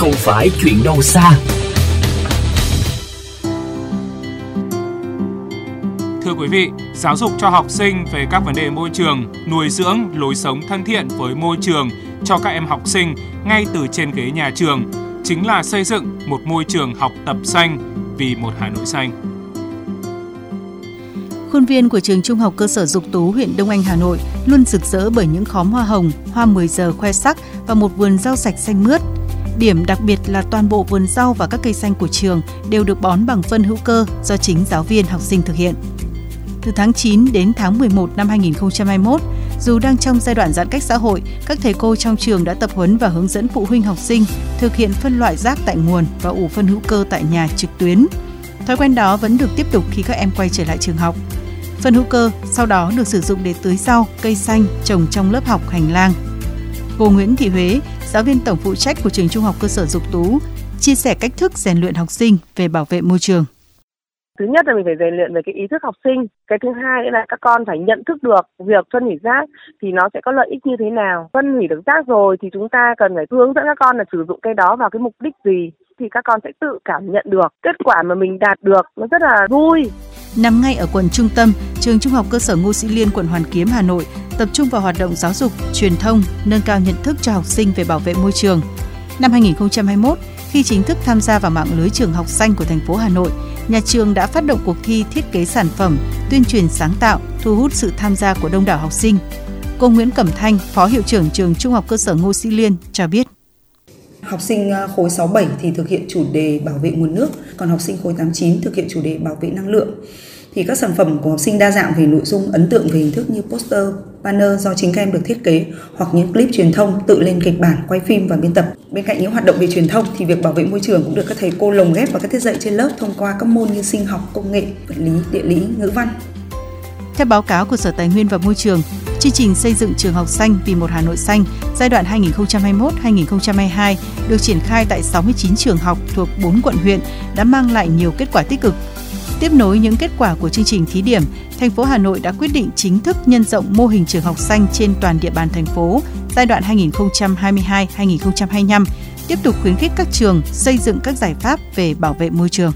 không phải chuyện đâu xa. Thưa quý vị, giáo dục cho học sinh về các vấn đề môi trường, nuôi dưỡng lối sống thân thiện với môi trường cho các em học sinh ngay từ trên ghế nhà trường chính là xây dựng một môi trường học tập xanh vì một Hà Nội xanh. Khuôn viên của trường Trung học cơ sở Dục Tú, huyện Đông Anh, Hà Nội luôn rực rỡ bởi những khóm hoa hồng, hoa 10 giờ khoe sắc và một vườn rau sạch xanh mướt. Điểm đặc biệt là toàn bộ vườn rau và các cây xanh của trường đều được bón bằng phân hữu cơ do chính giáo viên học sinh thực hiện. Từ tháng 9 đến tháng 11 năm 2021, dù đang trong giai đoạn giãn cách xã hội, các thầy cô trong trường đã tập huấn và hướng dẫn phụ huynh học sinh thực hiện phân loại rác tại nguồn và ủ phân hữu cơ tại nhà trực tuyến. Thói quen đó vẫn được tiếp tục khi các em quay trở lại trường học. Phân hữu cơ sau đó được sử dụng để tưới rau, cây xanh trồng trong lớp học hành lang. Cô Nguyễn Thị Huế, giáo viên tổng phụ trách của trường Trung học cơ sở Dục Tú, chia sẻ cách thức rèn luyện học sinh về bảo vệ môi trường. Thứ nhất là mình phải rèn luyện về cái ý thức học sinh. Cái thứ hai là các con phải nhận thức được việc phân hủy rác thì nó sẽ có lợi ích như thế nào. Phân hủy được rác rồi thì chúng ta cần phải hướng dẫn các con là sử dụng cái đó vào cái mục đích gì thì các con sẽ tự cảm nhận được. Kết quả mà mình đạt được nó rất là vui. Nằm ngay ở quận trung tâm, trường Trung học cơ sở Ngô Sĩ Liên, quận Hoàn Kiếm, Hà Nội tập trung vào hoạt động giáo dục, truyền thông, nâng cao nhận thức cho học sinh về bảo vệ môi trường. Năm 2021, khi chính thức tham gia vào mạng lưới trường học xanh của thành phố Hà Nội, nhà trường đã phát động cuộc thi thiết kế sản phẩm, tuyên truyền sáng tạo, thu hút sự tham gia của đông đảo học sinh. Cô Nguyễn Cẩm Thanh, Phó Hiệu trưởng trường Trung học cơ sở Ngô Sĩ Liên cho biết. Học sinh à, khối 67 thì thực hiện chủ đề bảo vệ nguồn nước, còn học sinh khối 89 thực hiện chủ đề bảo vệ năng lượng thì các sản phẩm của học sinh đa dạng về nội dung ấn tượng về hình thức như poster, banner do chính các em được thiết kế hoặc những clip truyền thông tự lên kịch bản, quay phim và biên tập. Bên cạnh những hoạt động về truyền thông thì việc bảo vệ môi trường cũng được các thầy cô lồng ghép vào các tiết dạy trên lớp thông qua các môn như sinh học, công nghệ, vật lý, địa lý, ngữ văn. Theo báo cáo của Sở Tài nguyên và Môi trường, chương trình xây dựng trường học xanh vì một Hà Nội xanh giai đoạn 2021-2022 được triển khai tại 69 trường học thuộc 4 quận huyện đã mang lại nhiều kết quả tích cực Tiếp nối những kết quả của chương trình thí điểm, thành phố Hà Nội đã quyết định chính thức nhân rộng mô hình trường học xanh trên toàn địa bàn thành phố giai đoạn 2022-2025, tiếp tục khuyến khích các trường xây dựng các giải pháp về bảo vệ môi trường.